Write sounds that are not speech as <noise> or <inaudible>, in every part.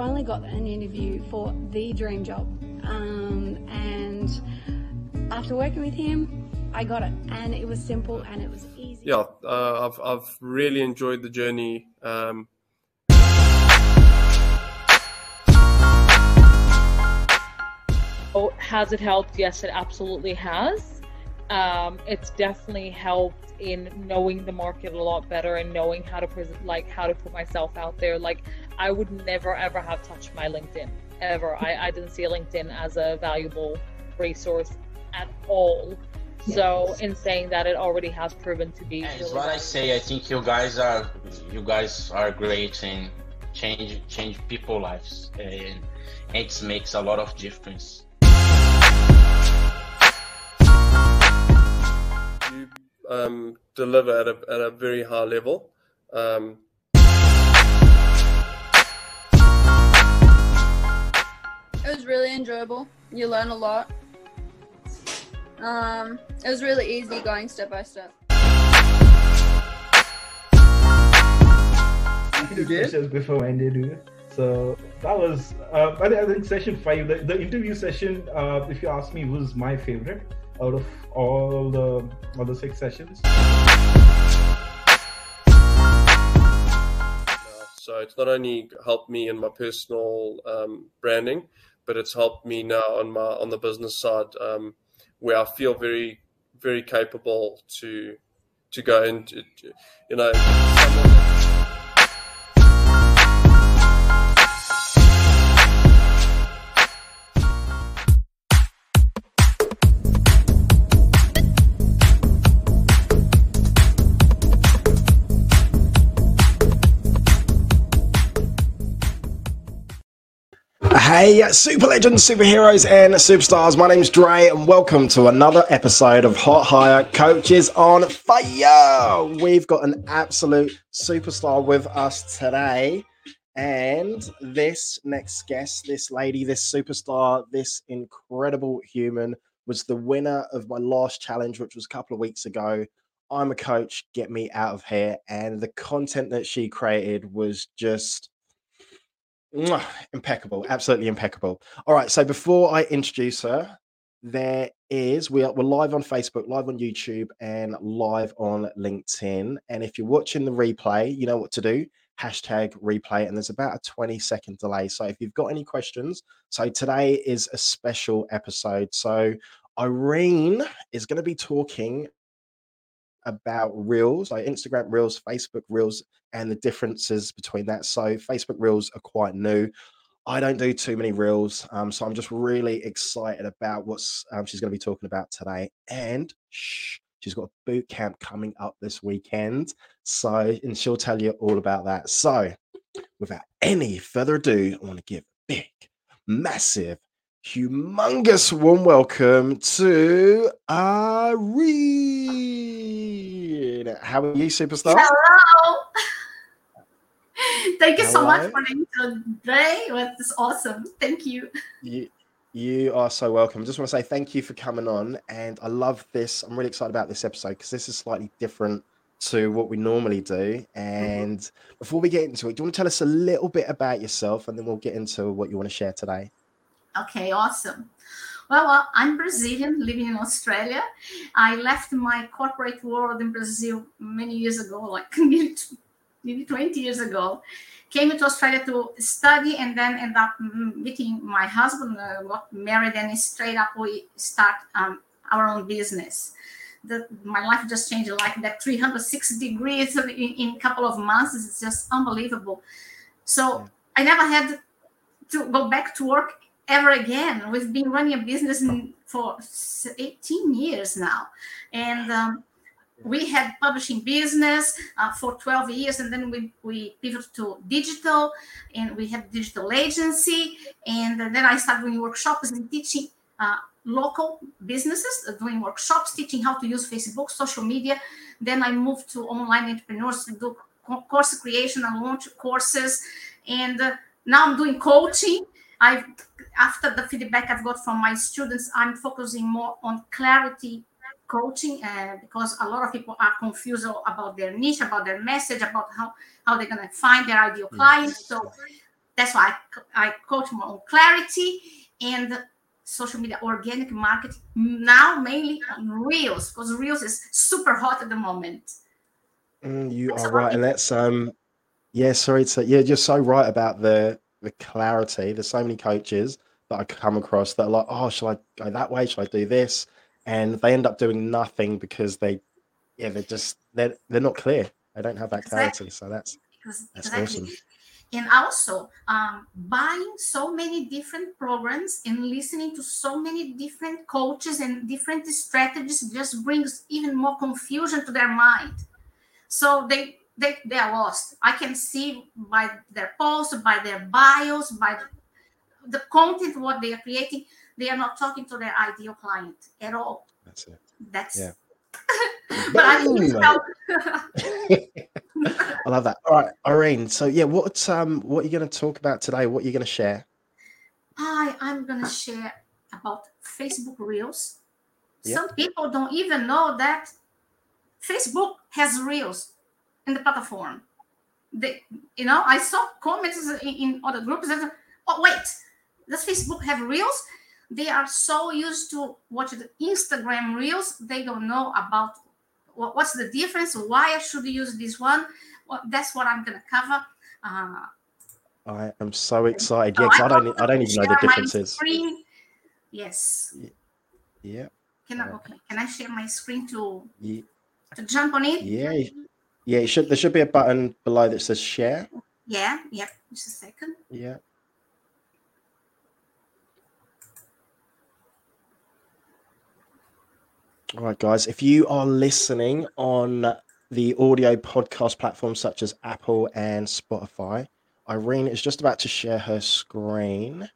finally got an interview for the dream job. Um, and after working with him, I got it, and it was simple and it was easy. Yeah, uh, I've I've really enjoyed the journey. Um, oh, has it helped? Yes, it absolutely has. Um, it's definitely helped in knowing the market a lot better and knowing how to present, like how to put myself out there. Like I would never ever have touched my LinkedIn ever. I, I didn't see LinkedIn as a valuable resource at all. So in saying that, it already has proven to be. Really what I say. I think you guys are you guys are great and change change people lives, and it makes a lot of difference. You um, deliver at a at a very high level. Um, it was really enjoyable. You learn a lot. Um, it was really easy going step by step. You did? before Wendy do. So that was, uh, I think session five, the, the interview session, uh, if you ask me, was my favorite out of all the all the six sessions. So it's not only helped me in my personal um, branding, but it's helped me now on my on the business side. Um, where I feel very, very capable to to go into, you know. Hey, super legends, superheroes, and superstars. My name's Dre, and welcome to another episode of Hot Hire Coaches on Fire. We've got an absolute superstar with us today. And this next guest, this lady, this superstar, this incredible human was the winner of my last challenge, which was a couple of weeks ago. I'm a coach, get me out of here. And the content that she created was just impeccable, absolutely impeccable. All right, so before I introduce her, there is we are we're live on Facebook, live on YouTube, and live on LinkedIn. And if you're watching the replay, you know what to do. Hashtag replay, and there's about a 20 second delay. So if you've got any questions, so today is a special episode. So Irene is going to be talking about Reels, like Instagram Reels, Facebook Reels, and the differences between that. So, Facebook Reels are quite new. I don't do too many reels, um, so I'm just really excited about what um, she's going to be talking about today. And shh, she's got a boot camp coming up this weekend, so and she'll tell you all about that. So, without any further ado, I want to give a big, massive humongous warm welcome to Irene. How are you, superstar? Hello. Thank you Hello. so much for the intro, Dre. It awesome. Thank you. you. You are so welcome. I just want to say thank you for coming on. And I love this. I'm really excited about this episode because this is slightly different to what we normally do. Mm-hmm. And mm-hmm. before we get into it, do you want to tell us a little bit about yourself and then we'll get into what you want to share today? Okay, awesome. Well, uh, I'm Brazilian, living in Australia. I left my corporate world in Brazil many years ago, like <laughs> maybe 20 years ago. Came to Australia to study and then end up meeting my husband, uh, got married, and straight up we start um, our own business. The, my life just changed like that 360 degrees in, in a couple of months. It's just unbelievable. So I never had to go back to work ever again. We've been running a business for 18 years now. And um, we had publishing business uh, for 12 years and then we, we pivoted to digital and we had digital agency and then i started doing workshops and teaching uh, local businesses uh, doing workshops teaching how to use facebook social media then i moved to online entrepreneurs to do course creation and launch courses and uh, now i'm doing coaching i after the feedback I've got from my students, I'm focusing more on clarity coaching uh, because a lot of people are confused about their niche, about their message, about how, how they're going to find their ideal client. So that's why I, I coach more on clarity and social media organic marketing now mainly on reels because reels is super hot at the moment Mm, you are right, and that's um, yeah. Sorry to yeah, you're so right about the the clarity. There's so many coaches that I come across that are like, oh, shall I go that way? Shall I do this? And they end up doing nothing because they, yeah, they're just they're they're not clear. They don't have that clarity. Exactly. So that's that's exactly awesome. and also um, buying so many different programs and listening to so many different coaches and different strategies just brings even more confusion to their mind so they they they are lost i can see by their posts by their bios by the, the content what they are creating they are not talking to their ideal client at all That's it. that's Yeah. <laughs> but i help <laughs> I love that. All right, Irene. So yeah, what um what are you going to talk about today? What are you going to share? Hi, I'm gonna share about Facebook Reels. Yep. Some people don't even know that Facebook has Reels in the platform. They, you know, I saw comments in, in other groups that, oh wait, does Facebook have Reels? They are so used to watch the Instagram Reels, they don't know about what, what's the difference. Why I should use this one? Well, that's what I'm gonna cover. Uh, I am so excited. Yeah, 'cause I I'm don't I don't even know the differences. screen. Yes. Yeah. Can I okay? Can I share my screen to Ye- to jump on it? Yeah. Yeah, should there should be a button below that says share. Yeah, yeah. Just a second. Yeah. All right, guys. If you are listening on the audio podcast platforms such as Apple and Spotify, Irene is just about to share her screen.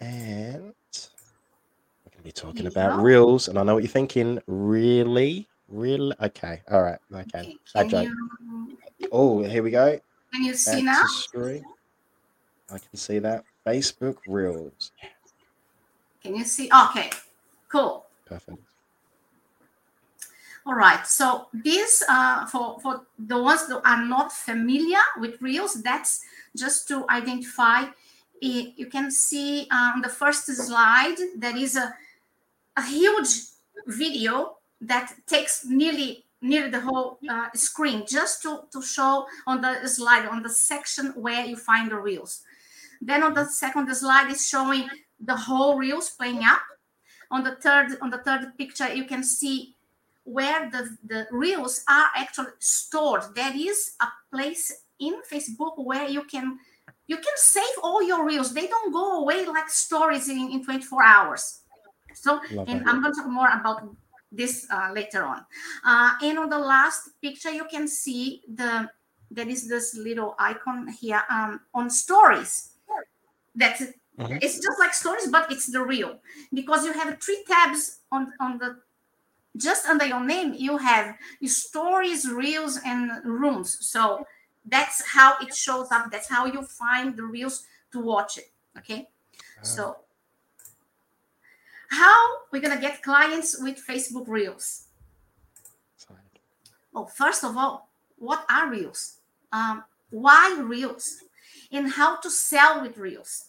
And we're going to be talking about reels. And I know what you're thinking. Really? Really? Okay. All right. Okay. Okay. Bad Can joke. you Oh, here we go. can you see now? I can see that. Facebook Reels. Can you see? Okay. Cool. Perfect. All right. So this uh, for for the ones that are not familiar with Reels, that's just to identify. It, you can see uh, on the first slide there is a a huge video that takes nearly nearly the whole uh, screen just to to show on the slide on the section where you find the reels. Then on the second slide is showing the whole reels playing up. On the third on the third picture you can see where the, the reels are actually stored. There is a place in Facebook where you can you can save all your reels. They don't go away like stories in, in 24 hours. So Love and that. I'm going to talk more about this uh, later on. Uh, and on the last picture, you can see the there is this little icon here um, on stories. That's Mhm. it's just like stories, but it's the reel because you have three tabs on on the just under your name. You have your stories, reels, and rooms. So that's how it shows up. That's how you find the reels to watch it. Okay, so how we're gonna get clients with Facebook Reels? Well, first of all, what are Reels? Um, why Reels? And how to sell with Reels?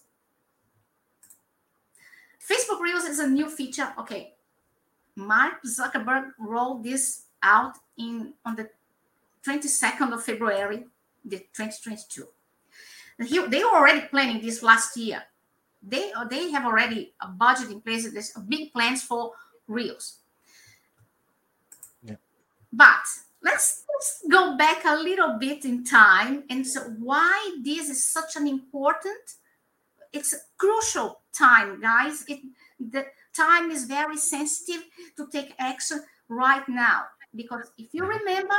Facebook Reels is a new feature. Okay, Mark Zuckerberg rolled this out in on the 22nd of February, the 2022. He, they were already planning this last year. They uh, they have already a budget in place. There's big plans for Reels. Yeah. But let's, let's go back a little bit in time and so why this is such an important it's a crucial time guys it the time is very sensitive to take action right now because if you mm-hmm. remember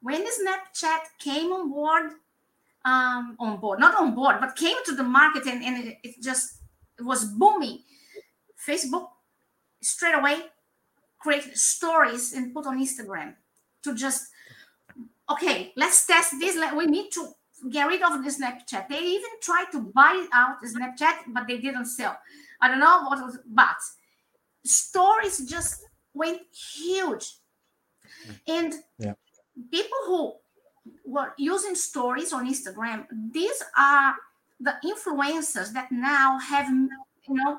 when snapchat came on board um, on board. Not on board but came to the market and, and it, it just it was booming. Facebook straight away create stories and put on instagram to just okay let's test this. We need to get rid of the snapchat. They even tried to buy out snapchat but they didn't sell. I don't know what was but stories just went huge. And Yeah. people who were using stories on instagram these are the influencers that now have you know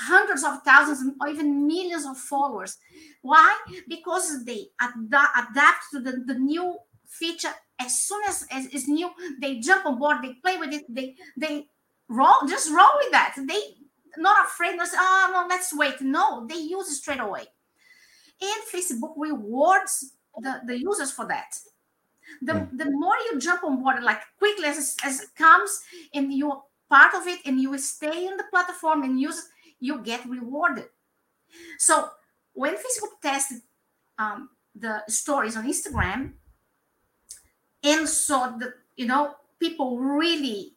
hundreds of thousands or even millions of followers. Why? Because they ad- adapt to the, the new feature. As soon as, as it's new they jump on board they play with it they they roll just roll with that. They not afraid not say, oh no let's wait. No they use it straight away. And facebook rewards the, the users for that the, Mm. the more you jump on board like quickly as, as it comes and you're part of it and you stay in the platform and use it you get rewarded so when facebook tested um, the stories on instagram and saw that you know people really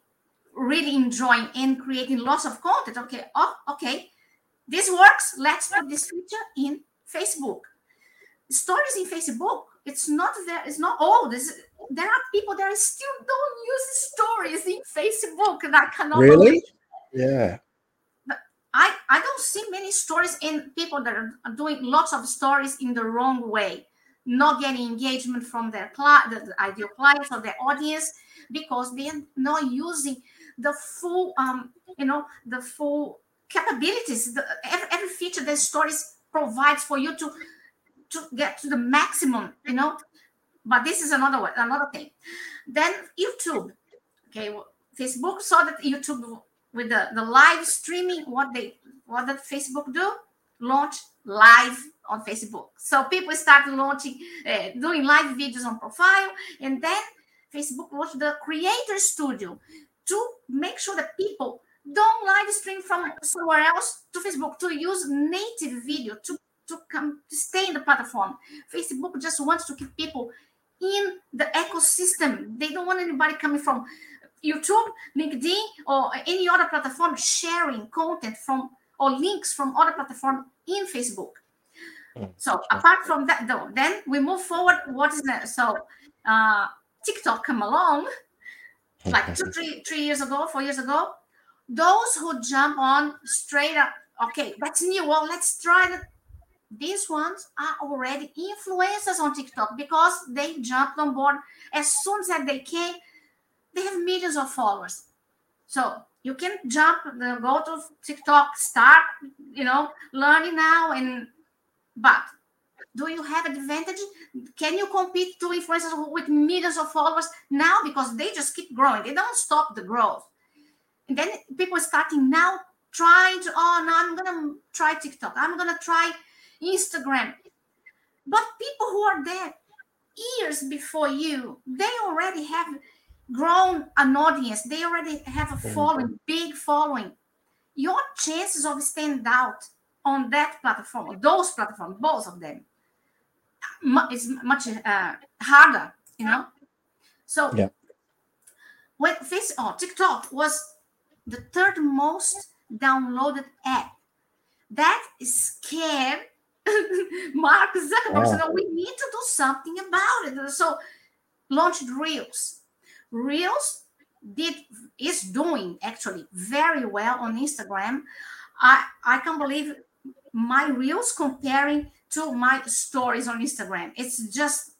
really enjoying and creating lots of content okay oh okay this works let's put this feature in facebook stories in facebook it's not there it's not all this there are people that still don't use stories in facebook that cannot Really? Yeah. I, I don't see many stories in people that are are doing lots of stories in the wrong way, not getting engagement from their client, the, ideal clients or their audience, because they're not using the full, um, you know, the full capabilities. The, every, every feature that stories provides for you to to get to the maximum, you know. But this is another way, another thing. Then YouTube, okay, Facebook saw that YouTube with the, the live streaming what they what did facebook do launch live on facebook so people start launching uh, doing live videos on profile and then facebook launched the creator studio to make sure that people don't live stream from somewhere else to facebook to use native video to to come to stay in the platform facebook just wants to keep people in the ecosystem they don't want anybody coming from YouTube, LinkedIn, or any other platform sharing content from or links from other platform in Facebook. So apart from that, though, then we move forward. What is that? So uh, TikTok come along like two, three, three years ago, four years ago. Those who jump on straight up, okay, that's new. Well, let's try that. These ones are already influencers on TikTok because they jumped on board as soon as they came they have millions of followers. So you can jump, go to TikTok, start, you know, learning now. And but do you have advantage? Can you compete to influencers with millions of followers now because they just keep growing? They don't stop the growth. And then people starting now trying to. Oh, no, I'm gonna try TikTok. I'm gonna try Instagram. But people who are there years before you, they already have grown an audience. They already have a following big following. Your chances of stand out on that platform those platforms both of them is much uh, harder you know? So Yeah. when face oh, tiktok was the third most downloaded app. That scared <laughs> mark zuckerberg so we need to do something about it so launched reels Reels did is doing actually very well on Instagram. I I can't believe my Reels comparing to my stories on Instagram. It's just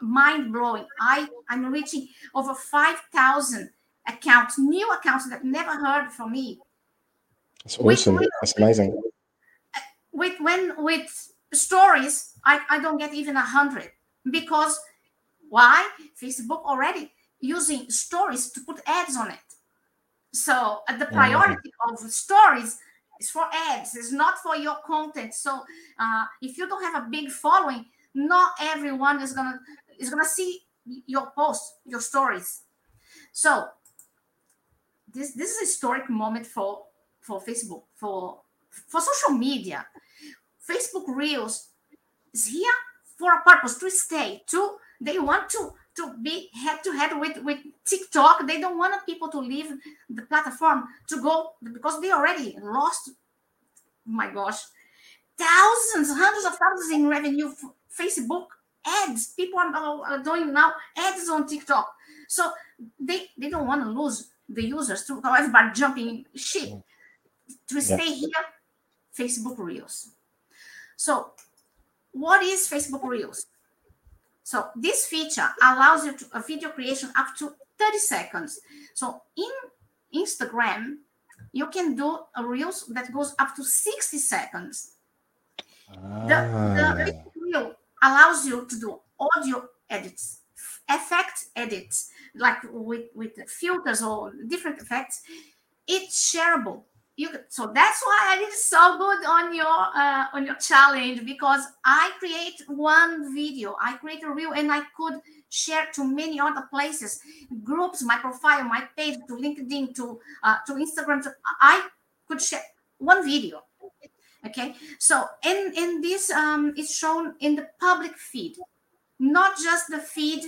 mind blowing. I I'm reaching over five thousand accounts, new accounts that never heard from me. That's awesome. wait. That's amazing. With when with stories, I I don't get even a hundred because why? Facebook already using stories to put ads on it. So uh, the priority of stories is for ads. It's not for your content. So uh, if you don't have a big following, not everyone is gonna is gonna see your posts, your stories. So this this is a historic moment for for Facebook for for social media. Facebook Reels is here for a purpose to stay. To they want to to be head to head with with TikTok. They don't want people to leave the platform to go because they already lost. My gosh, thousands, hundreds of thousands in revenue. for Facebook ads. People are, doing now ads on TikTok. So they they don't want to lose the users to everybody jumping ship to stay here. Facebook Reels. So, what is Facebook Reels? So this feature allows you to a video creation up to 30 seconds. So in Instagram, you can do a reels that goes up to 60 seconds. The, the Ah. reel allows you to do audio edits, effect edits, like with, with filters or different effects. It's shareable. You so that's why I did so good on your uh, on your challenge because I create one video, I create a reel, and I could share to many other places, groups, my profile, my page, to LinkedIn, to uh, to Instagram. To, I could share one video. Okay, so and and this um, is shown in the public feed, not just the feed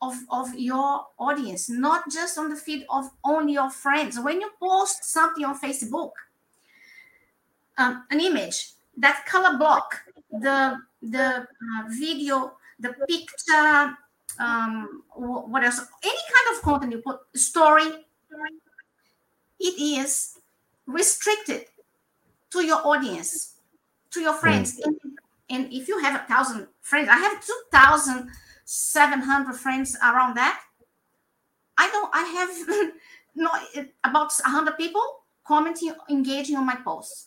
of of your audience, not just on the feed of only your friends. When you post something on Facebook, um, an image, that color block, the the uh, video, the picture, um, what else? Any kind of content you put, story, it is restricted to your audience, to your friends. And, and if you have a thousand friends, I have two thousand seven hundred friends around that. I don't. I have <laughs> not about hundred people commenting, engaging on my posts.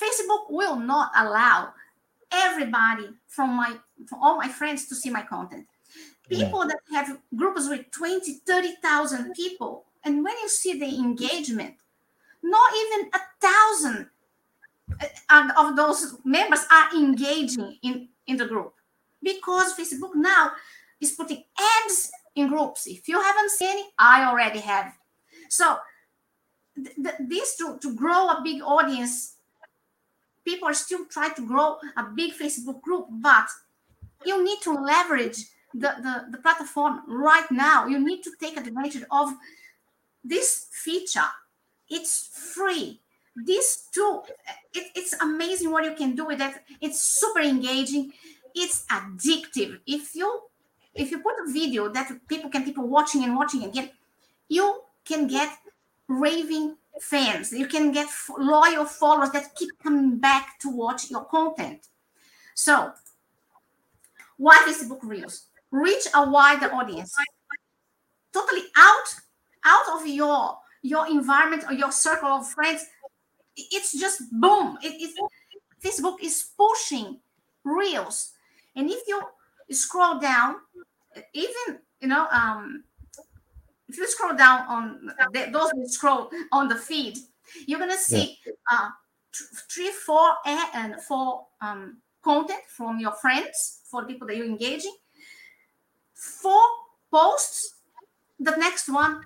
Facebook will not allow everybody from my from all my friends to see my content. People that have groups with 20, 30,000 people, and when you see the engagement, not even a thousand uh, of those members are engaging in, in the group because Facebook now is putting ads in groups. If you haven't seen it, I already have. So th- th- this to, to grow a big audience, people are still trying to grow a big Facebook group, but you need to leverage the, the, the platform right now. You need to take advantage of this feature. It's free. This tool, it, it's amazing what you can do with it. It's super engaging. It's addictive. If you if you put a video that people can keep watching and watching again, you can get raving fans. You can get loyal followers that keep coming back to watch your content. So, why Facebook Reels? Reach a wider audience. Totally out out of your your environment or your circle of friends. It's just boom. It, it Facebook is pushing Reels, and if you scroll down, even you know um if you scroll down on the, those who scroll on the feed, you're gonna see uh, th- three, four, and four um, content from your friends for people that you're engaging. Four posts. The next one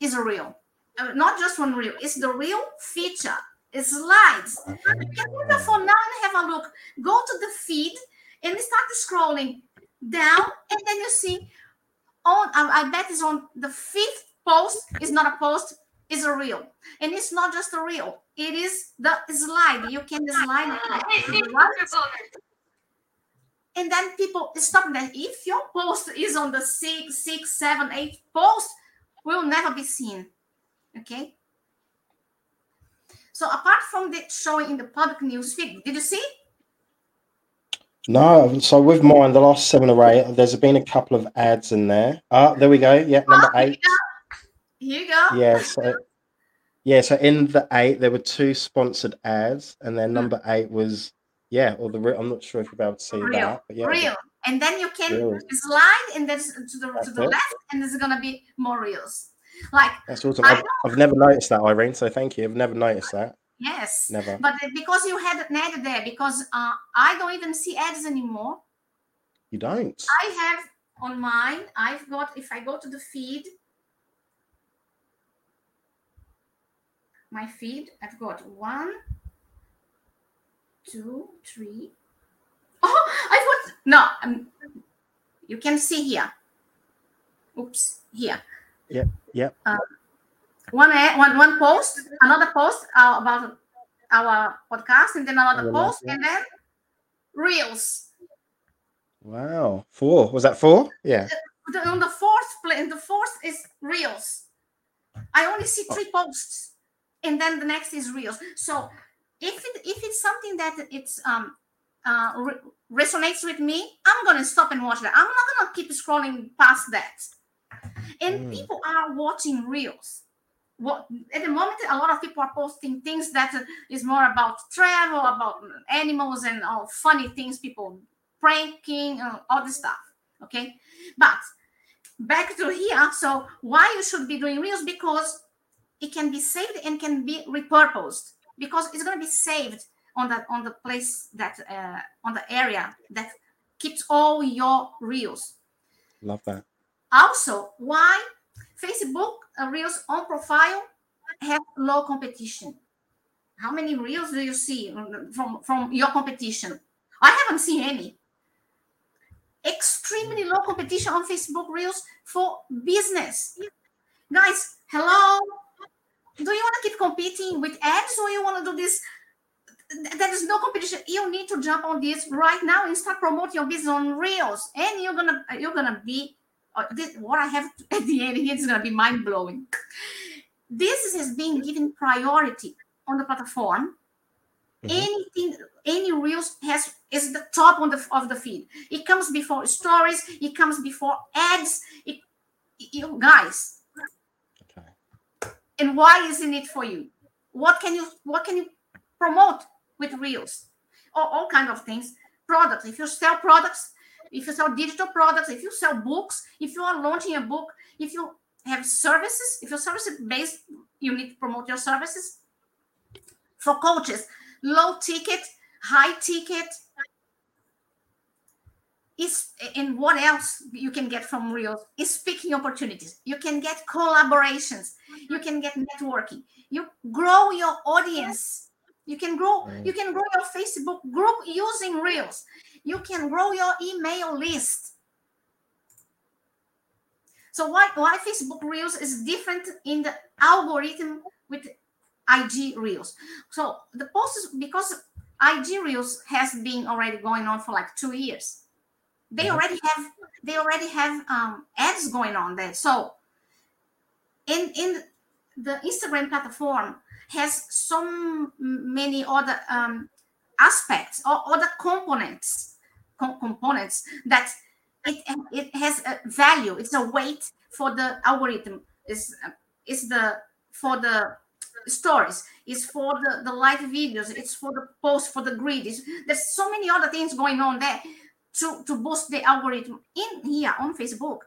is a reel, Uh, not just one reel. It's the reel feature. It's slides. You can phone now and have a look. Go to the feed and start scrolling down, and then you see on I, bet it's on the fifth post is not a post is a reel. And it's not just a reel it is the slide. You can slide and then people stop that. If your post is on the six six seven eight post will never be seen okay? So apart from the showing in the public news feed did you see No, so with mine, the last seven or eight, there's been a couple of ads in there. Ah, there we go. Yeah, number Ah, here you eight. here you go Yeah, so yeah, so in the eight there were two sponsored ads, and then number eight was yeah, or the I'm not sure if you'll be able to see real, that, but yeah, real. And then you can Real. slide and there's to the to the it. left, and there's gonna be more reels. Like that's awesome. I've, I've never noticed that, Irene. So thank you. I've never noticed that. Yes, Never. but because you had an ad there, because uh, I don't even see ads anymore. You don't. I have on mine. I've got if I go to the feed, my feed. I've got one, two, three. Oh, I've got no. Um, you can see here. Oops, here. Yep. Yep. One one one post, another post uh, about our podcast, and then another Oh, post, and then reels. Wow. Four. Was that four? Yeah. The, on the fourth place, the fourth is reels. I only see three posts, and then the next is reels. So if it if it's something that it's um uh re- resonates with me, I'm gonna stop and watch that. I'm not gonna keep scrolling past that. And Mm. people are watching reels. What at the moment a lot of people are posting things that is more about travel about animals and all funny things people pranking uh, all this stuff okay? But back to here so why you should be doing reels? Because it can be saved and can be repurposed. Because it's going to be saved on the on the place that uh, on the area that keeps all your reels. Love that. also why facebook uh, reels on profile have low competition. How many reels do you see from from your competition? I haven't seen any. Extremely low competition on facebook reels for business. Guys hello? Do you want to keep competing with ads or you want to do this? There is no competition. You need to jump on this right now and start promoting your business on reels and you're gonna you're gonna be this, what i have <laughs> at the end here is gonna be mind-blowing. This has been given priority on the platform. Mhm. anything any reels has is the top on the of the feed. It comes before stories it comes before ads it, you guys. Okay. and why isn't it for you? What can you what can you promote with reels? All, all kind of things. Products. If you sell products if you sell digital products if you sell books if you are launching a book if you have services if your service is based you need to promote your services for coaches low ticket high ticket is and what else you can get from reels is speaking opportunities. You can get collaborations. Mm-hmm. You can get networking. You grow your audience. You can grow you can grow your facebook group using reels you can grow your email list. So why why facebook reels is different in the algorithm with ig reels? So the post is because ig reels has been already going on for like two years. They Mhm. already have they already have um, ads going on there. So in in the instagram platform has so many other um, aspects or other components com- components that it it has a value. It's a weight for the algorithm. Is is the for the stories. It's for the the live videos. It's for the post for the grid. It's, there's so many other things going on there to to boost the algorithm in here on facebook.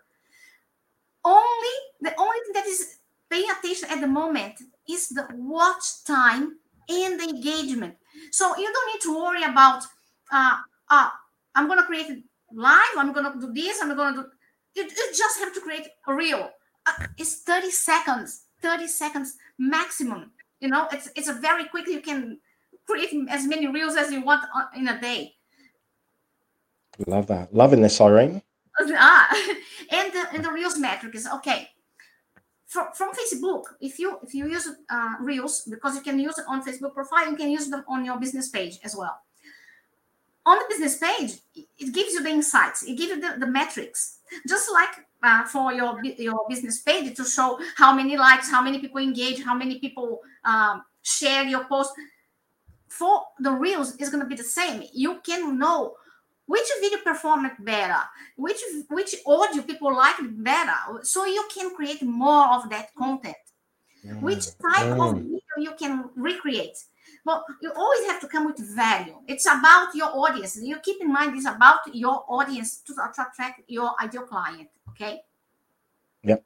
Only the only thing that is paying attention at the moment is the watch time and the engagement. So you don't need to worry about uh, uh i'm gonna create live i'm gonna do this i'm gonna do you, you just have to create a reel uh, it's 30 seconds 30 seconds maximum you know it's it's a very quick. you can create as many reels as you want uh, in a day Love that. Loving this, Irene. <laughs> ah, and the and the reels metric is okay from, from facebook if you if you use uh, reels because you can use it on facebook profile you can use them on your business page as well on the business page it- gives you the insights it gives you the, the metrics. Just like uh, for your your business page to show how many likes how many people engage how many people um, share your post. For the reels is going to be the same. You can know which video performed better which which audio people like better so you can create more of that content. Which type of Mm. video you can recreate well you always have to come with value. It's about your audience. You keep in mind it's about your audience to, attract your ideal client okay? Yep.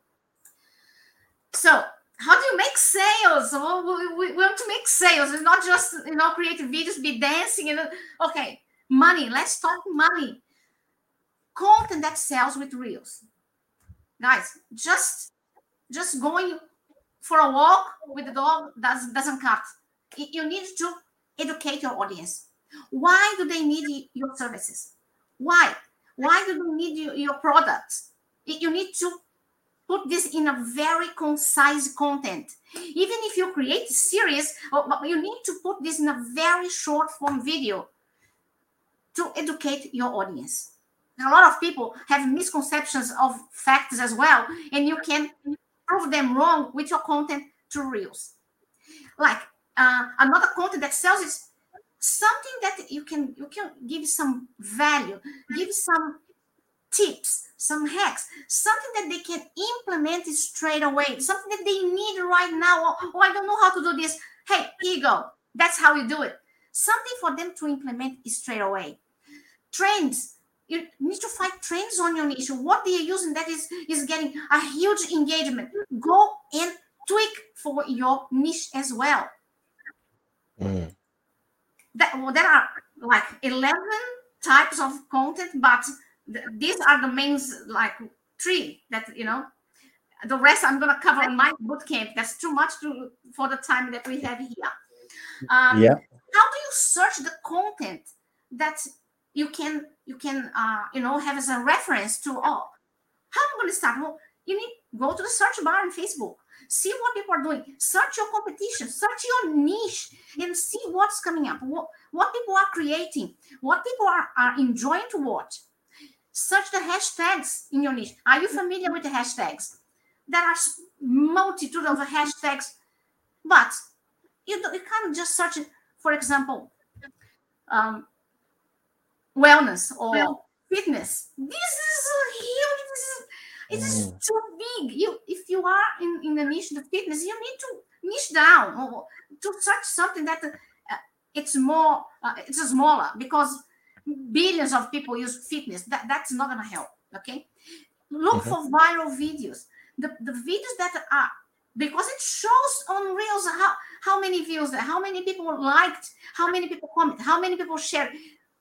so how do you make sales? Well, we, want to make sales. It's not just you know create videos be dancing and okay money. Let's talk money. Content that sells with reels. Guys just just going for a walk with the dog does, doesn't cut you need to educate your audience why do they need your services? Why? Why do they need your products? You need to put this in a very concise content. Even if you create a series uh, you need to put this in a very short form video to educate your audience. A lot of people have misconceptions of facts as well and you can prove them wrong with your content to reels. Like uh, another content that sells is something that you can you can give some value give some tips, some hacks, something that they can implement straight away, something that they need right now. Or, oh, I don't know how to do this. Hey, here you go. That's how you do it. Something for them to implement straight away. Trends. You need to find trends on your niche. What they are using that is is getting a huge engagement. Go and tweak for your niche as well. Mm. That well, there are like eleven types of content, but th- these are the main like three that you know. The rest I'm gonna cover in my bootcamp. That's too much to for the time that we have here. Um, Yeah. How do you search the content that you can you can uh, you know have as a reference to? Oh, how am I going to start? Well, you need go to the search bar on Facebook. See what people are doing. Search your competition. Search your niche and see what's coming up. What, what people are creating. What people are, are enjoying to watch. Search the hashtags in your niche. Are you familiar with the hashtags? There are multitude of hashtags, but you, you can't just search it. For example, um, wellness or fitness. This is a huge. This is, it is Mm. too big. You, if you are in, in the niche of fitness, you need to niche down or to search something that uh, it's more, uh, it's smaller because billions of people use fitness. That that's not gonna help. Okay, look Mhm. for viral videos. The the videos that are because it shows on reels how how many views how many people liked, how many people comment, how many people share.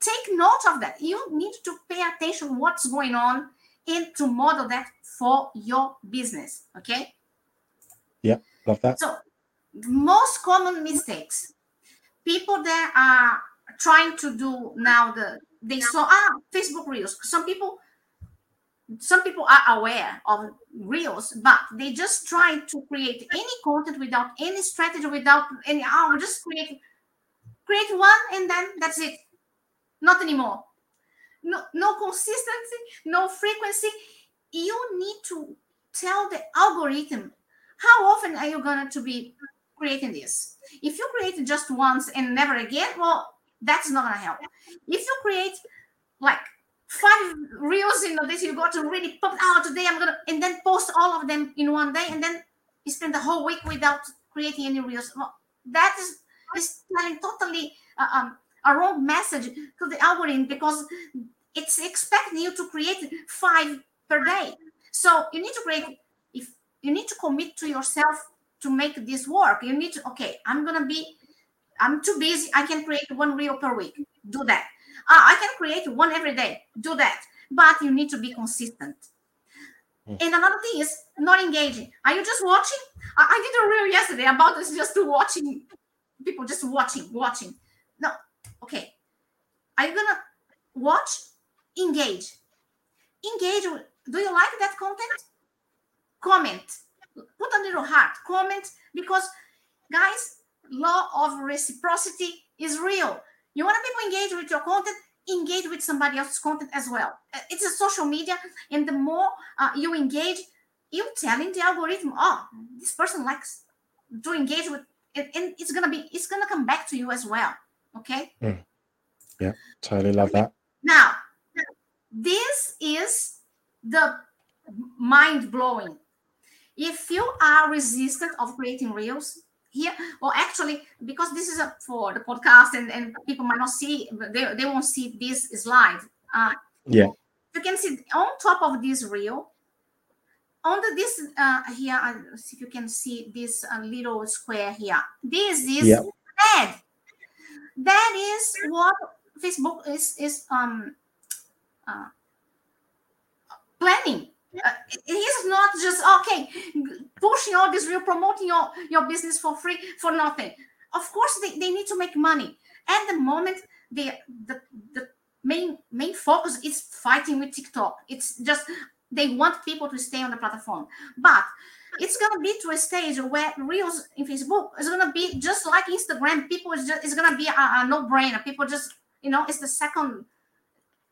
Take note of that. You need to pay attention what's going on and to model that for your business. Okay. Yeah, love that. So, most common mistakes people that are trying to do now the they saw ah Facebook Reels. Some people, some people are aware of Reels, but they just try to create any content without any strategy, without any. Oh, just create create one and then that's it. Not anymore. No, no consistency, no frequency. You need to tell the algorithm how often are you going to be creating this? If you create just once and never again, well, that's not going to help. If you create like five reels in a day, you got to really pop out today, I'm to, and then post all of them in one day, and then you spend the whole week without creating any reels. Well, that is, is telling totally uh, um, a wrong message to the algorithm because it's expecting you to create five per day. So you need to create if you need to commit to yourself to make this work. You need to, okay, I'm gonna be, I'm too busy. I can create one reel per week. Do that. Uh, I can create one every day. Do that. But you need to be consistent. Mm. And another thing is not engaging. Are you just watching? I, I did a reel yesterday about this, just watching people just watching, watching. Okay. Are you gonna watch? Engage. Engage. Do you like that content? comment put a little heart comment because guys law of reciprocity is real you want people engage with your content engage with somebody else's content as well Uh, it's a social media and the more uh, you engage you telling the algorithm oh this person likes to engage with it and it's gonna be it's gonna come back to you as well okay yeah, Totally love that. now, this is the mind blowing. If you are resistant of creating reels here, well, actually, because this is a, for the podcast and, and people might not see, they, they won't see this slide. Uh, Yeah. You can see on top of this reel, under this uh, here, see if you can see this uh, little square here. This is Yeah. ad. That is what Facebook is is um uh, planning. Uh, it is not just okay pushing all this real promoting your your business for free for nothing. Of course, they, they need to make money. At the moment, the the the main main focus is fighting with TikTok. It's just they want people to stay on the platform, but it's gonna be to a stage where reels in Facebook is gonna be just like Instagram. People is just it's gonna be a, a no brainer. People just you know it's the second.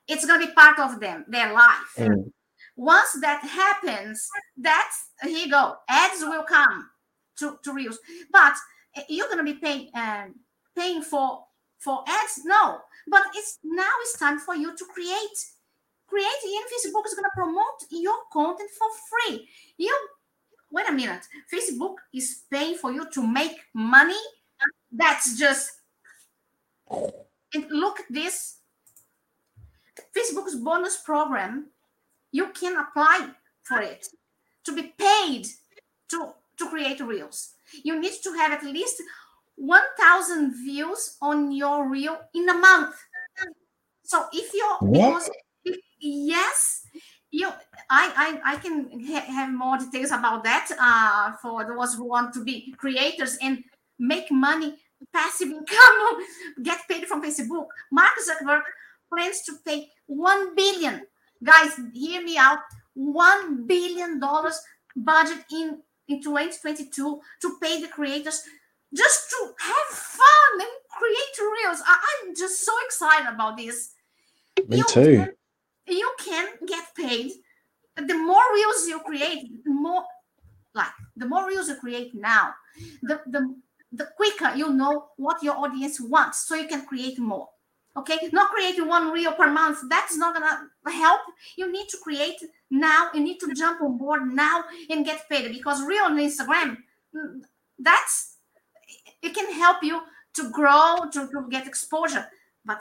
It's gonna be part of them their life. Mm. Once that happens, that's here you go. Ads will come to, to reels, but eh, you're gonna be paying um, paying for for ads. No, but it's now it's time for you to create creating in Facebook is going to promote your content for free. You wait a minute. Facebook is paying for you to make money. That's just and look at this. Facebook's bonus program, you can apply for it to be paid to, to create reels. You need to have at least 1000 views on your reel in a month. So if you're because yes, I I, I can ha- have more details about that uh, for those who want to be creators and make money, passive income, <laughs> get paid from Facebook. Mark Zuckerberg plans to pay one billion. Guys, hear me out. One billion dollars budget in in 2022 to pay the creators just to have fun and create reels. I, am just so excited about this. Me you too. Can, you can get paid. The more reels you create, the more like the more reels you create now, the the the quicker you know what your audience wants, so you can create more. Okay, not creating one reel per month. That's not gonna help. You need to create now. You need to jump on board now and get paid because reel on Instagram, mm, that's it can help you to grow to, to get exposure. But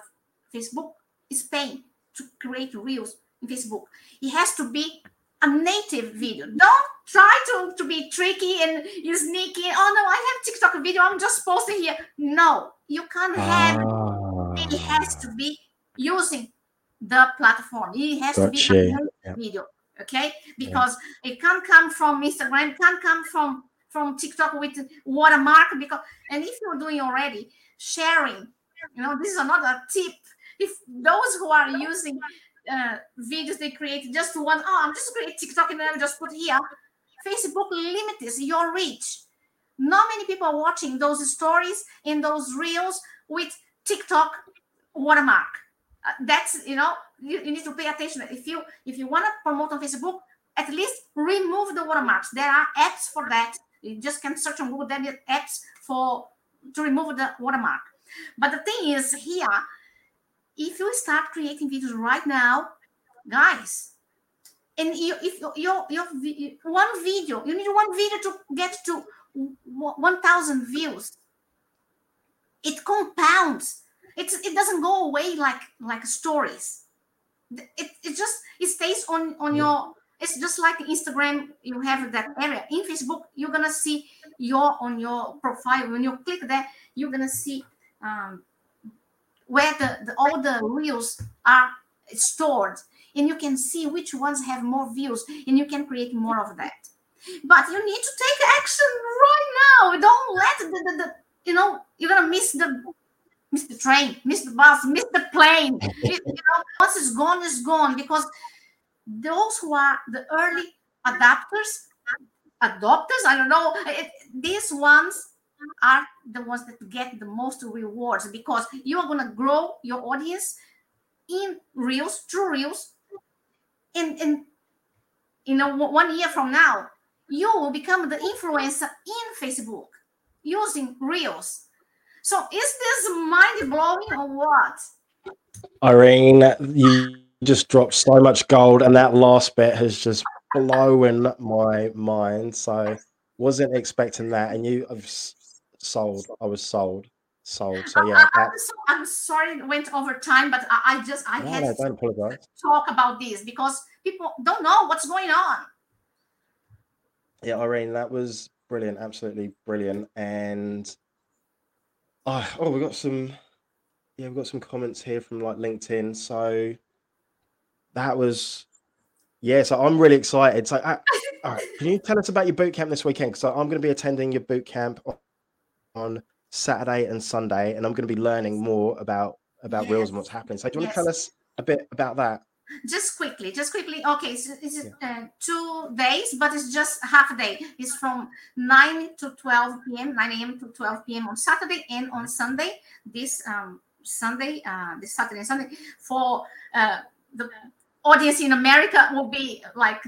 Facebook is paying to create reels in Facebook. It has to be a native video. Don't try to, to be tricky and you sneaky. Oh no, I have TikTok video. I'm just posting here. No, you can't have Ah, it. Has to be using the platform. It has to be a Gotcha. native Yeah. video. Okay, because it can't come from Instagram, can't come from from TikTok with watermark. Because and if you're doing already sharing, you know, this is another tip. If those who are using uh, videos they create just one, oh, I'm just create TikTok and then I just put here. Facebook limits your reach. Not many people are watching those stories in those reels with TikTok watermark. Uh, that's you know you, you need to pay attention. If you if you want to promote on Facebook, at least remove the watermarks. There are apps for that. You just can search on Google. There are apps for to remove the watermark. But the thing is here, if you start creating videos right now, guys, and you, if your your, one video, you need one video to get to one thousand views. It compounds. It's it doesn't go away like like stories. It, it just it stays on on your. It's just like Instagram. You have that area in Facebook. You're gonna see your on your profile when you click there. You're gonna see um, where the, the all the reels are stored. And you can see which ones have more views and you can create more of that. But you need to take action right now. Don't let the, the, the you know you're gonna miss the miss the train miss the bus miss the plane. <laughs> You, you know once it's gone it's gone. Because those who are the early adapters adopters i don't know it, these ones are the ones that get the most rewards because you are going to grow your audience in reels, true reels. In in you know one year from now, you will become the influencer in Facebook using reels. So is this mind blowing or what? Irene, you just dropped so much gold, and that last bit has just blown my mind. So wasn't expecting that, and you have sold. I was sold, sold. So yeah, I, that, am so, I'm sorry it went over time, but I, I just I no, had no, to don't apologize. talk about this because people don't know what's going on. Yeah, Irene, that was brilliant, absolutely brilliant. And oh, oh, we got some, yeah, we've got some comments here from like LinkedIn. So that was, yeah. So I'm really excited. So, uh, <laughs> all right, can you tell us about your boot camp this weekend? So I'm going to be attending your boot camp on, Saturday and Sunday, and I'm going to be learning more about about reels and what's happening. So, do you want Yes. to tell us a bit about that? just quickly just quickly. Okay so it's uh, two days but it's just half a day. It's from 9 to 12 p.m 9 a.m to 12 p.m on saturday and on sunday. This um sunday uh this saturday and sunday for uh the audience in america will be like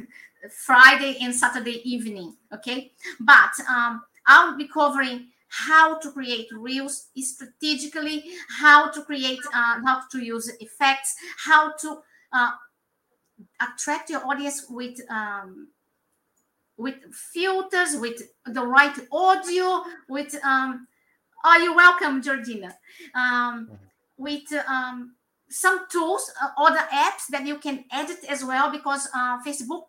friday and saturday evening okay? But um i'll be covering how to create reels strategically how to create uh, how to use effects how to uh, attract your audience with um, with filters, with the right audio, with um, oh, you're welcome, Georgina. Um, with um, some tools, uh, other apps that you can edit as well, because uh, Facebook,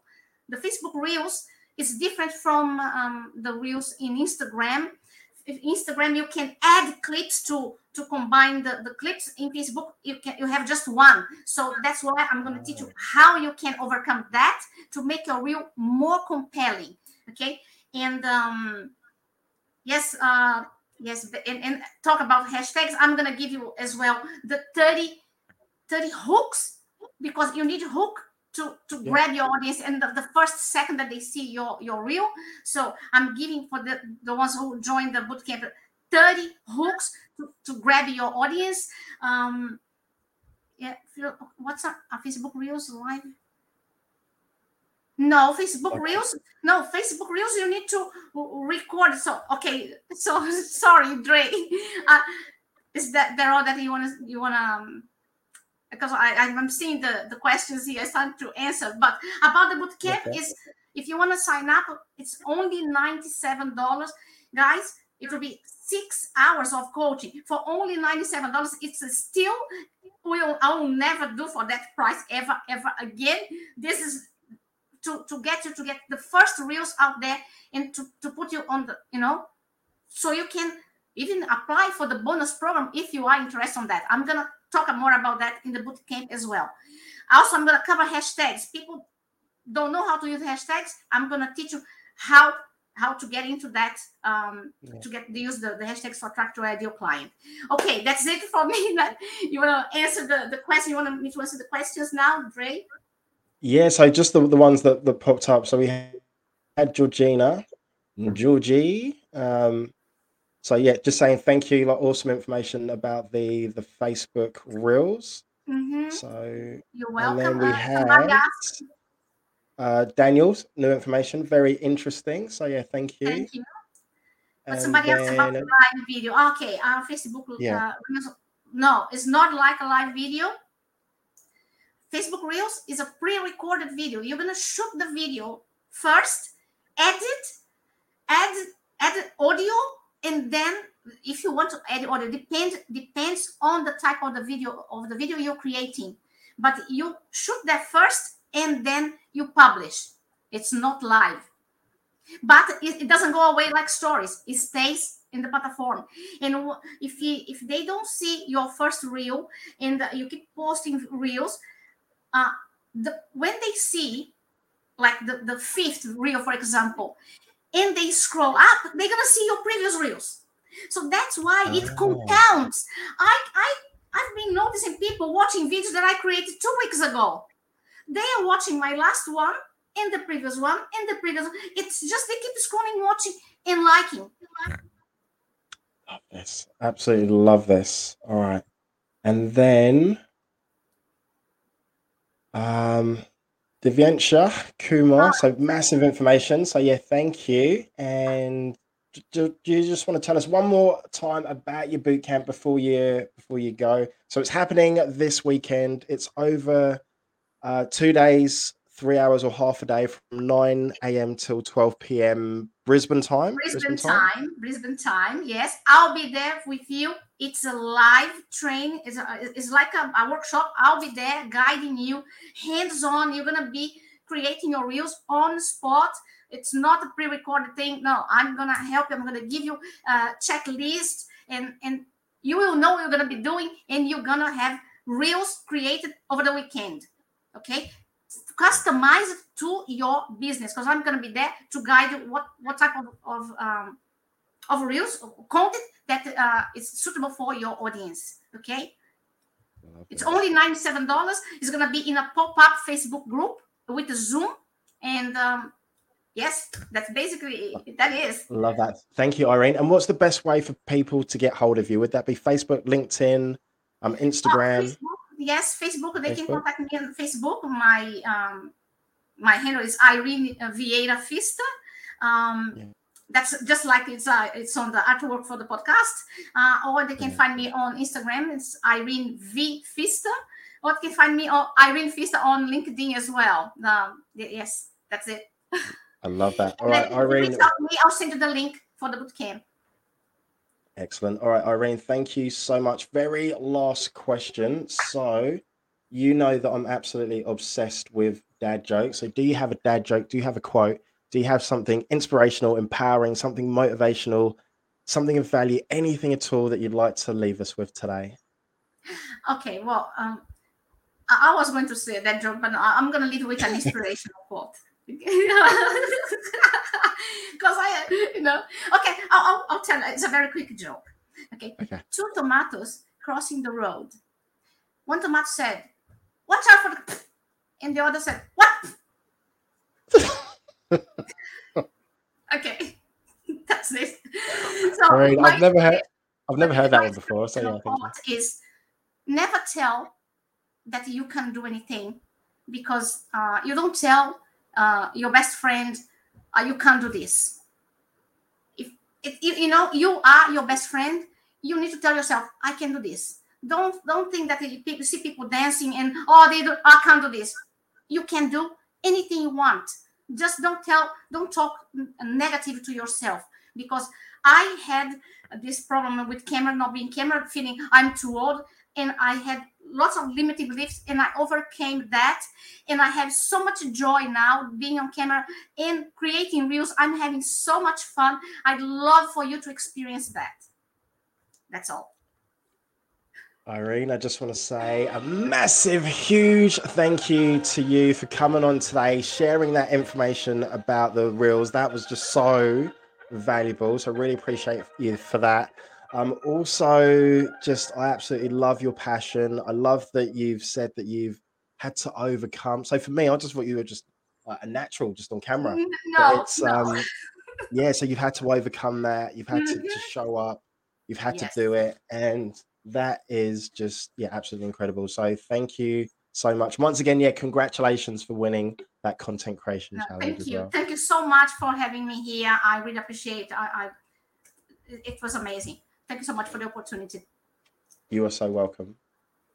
the Facebook Reels is different from um, the Reels in Instagram. If Instagram, you can add clips to to combine the, the clips in Facebook. You can you have just one, so that's why I'm going to teach you how you can overcome that to make your reel more compelling. Okay, and um, yes, uh, yes, and, and talk about hashtags. I'm going to give you as well the 30 30 hooks because you need hook to to Yeah. grab your audience and the, the first second that they see your your reel. So i'm giving for the the ones who join the bootcamp 30 hooks to, to grab your audience. Um yeah what's are facebook reels live? No facebook Okay. reels no facebook reels you need to record. So okay so <laughs> sorry dre. <laughs> Uh, is that there all that you want to you want to um, because I, I'm seeing the, the questions here, it's time to answer. But about the bootcamp Okay. is if you want to sign up, it's only $97. Guys, it will be six hours of coaching for only $97. It's still will I will never do for that price ever, ever again. This is to, to get you to get the first reels out there and to, to put you on the, you know, so you can even apply for the bonus program if you are interested on that. I'm gonna talk more about that in the boot camp as well. Also, I'm gonna cover hashtags. People don't know how to use hashtags. I'm gonna teach you how how to get into that um, Yeah. to get use the, the hashtags to attract your ideal client. Okay, that's it for me. <laughs> That- you wanna answer the, the question? You want me to answer the questions now, Dre? Yeah, so just the, the ones that, that popped up. So we had Georgina, Georgie. Um, so yeah, just saying thank you. Like awesome information about the the Facebook Reels. Mm-hmm. So You're and welcome. then we Uh, had uh, Daniel's new information, very interesting. So yeah, thank you. Thank you. But And somebody asked about the live video. Okay, uh, Facebook. Yeah. Uh, Reels- no, it's not like a live video. Facebook Reels is a pre-recorded video. You're gonna shoot the video first, edit, add add audio, and then if you want to add audio, depend depends on the type of the video of the video you're creating. But you shoot that first and then you publish. It's not live but it, it doesn't go away like stories it stays in the platform and if you if they don't see your first reel and you keep posting reels uh the when they see like the, the fifth reel for example and they scroll up they're gonna see your previous reels so that's why it Oh. compounds i i i've been noticing people watching videos that i created two weeks ago they are watching my last one and the previous one and the previous one. It's just they keep scrolling, watching, and liking. love this. Absolutely love this. All right. And then um Divyansha Kumar. So massive information. So yeah, thank you. And do, do you just want to tell us one more time about your boot camp before you before you go? So it's happening this weekend. It's over uh, two days, three hours or half a day from 9 a.m. till 12 p.m. Brisbane time. Brisbane time, Brisbane time. Yes, I'll be there with you. It's a live train. It's, a, it's like a, a workshop. I'll be there guiding you, hands on. You're gonna be creating your reels on spot. It's not a pre-recorded thing. No, I'm gonna help you. I'm gonna give you a checklist, and and you will know you're gonna be doing, and you're gonna have reels created over the weekend. Okay, customize to your business because I'm to be there to guide you what what type of of um, of reels content that uh, is suitable for your audience. Okay, it's only ninety seven dollars. It's going to be in a pop up Facebook group with Zoom, and um, yes, that's basically that is. Love that. Thank you, Irene. And what's the best way for people to get hold of you? Would that be Facebook, LinkedIn, um, Instagram? Facebook, yes, Facebook. They can contact me on Facebook. My um, my handle is Irene Vieira Pfister. Um, Yeah. That's just like it's uh, it's on the artwork for the podcast. Uh, or they can Yeah. find me on Instagram. It's Irene V Pfister. What can find me on Irene Pfister on LinkedIn as well. Um, yes, that's it. I love that. All right, Irene. me, I'll send you the link for the bootcamp. Excellent. All right, Irene, thank you so much. Very last question. So, you know that I'm absolutely obsessed with dad jokes. So, do you have a dad joke? Do you have a quote? Do you have something inspirational, empowering, something motivational, something of value, anything at all that you'd like to leave us with today? Okay, well, um, I, was going to say that joke, but I'm going to leave with an inspirational <laughs> quote. <laughs> Because I, you know, okay, I'll, I'll, tell. It's a very quick joke. Okay. Okay. Two tomatoes crossing the road. One tomato said, "Watch out for the," and the other said, "What?" <laughs> okay, <laughs> that's it. So I've never heard I've never heard that one before. So yeah, you. quote is never tell that you can do anything because uh, you don't tell uh, your best friend uh, you can't do this. If, if you, you know you are your best friend, you need to tell yourself, "I can do this." Don't don't think that you see people dancing and oh they do I can't do this. You can do anything you want. Just don't tell, don't talk negative to yourself because I had this problem with camera not being camera feeling I'm too old and I had lots of limited beliefs and I overcame that and I have so much joy now being on camera and creating reels. I'm having so much fun. I'd love for you to experience that. That's all. Irene, I just want to say a massive, huge thank you to you for coming on today, sharing that information about the reels. That was just so valuable. So, I really appreciate you for that. Um, also, just I absolutely love your passion. I love that you've said that you've had to overcome. So, for me, I just thought you were just uh, a natural, just on camera. But No, it's no. um, <laughs> yeah. So you've had to overcome that. You've had to, to Mhm. show up. You've had Yes. to do it, and that is just yeah, absolutely incredible. So thank you so much once again. Yeah, congratulations for winning that content creation challenge thank as you. well. Thank you so much for having me here. I really appreciate it. I, I it was amazing. Thank you so much for the opportunity. You are so welcome.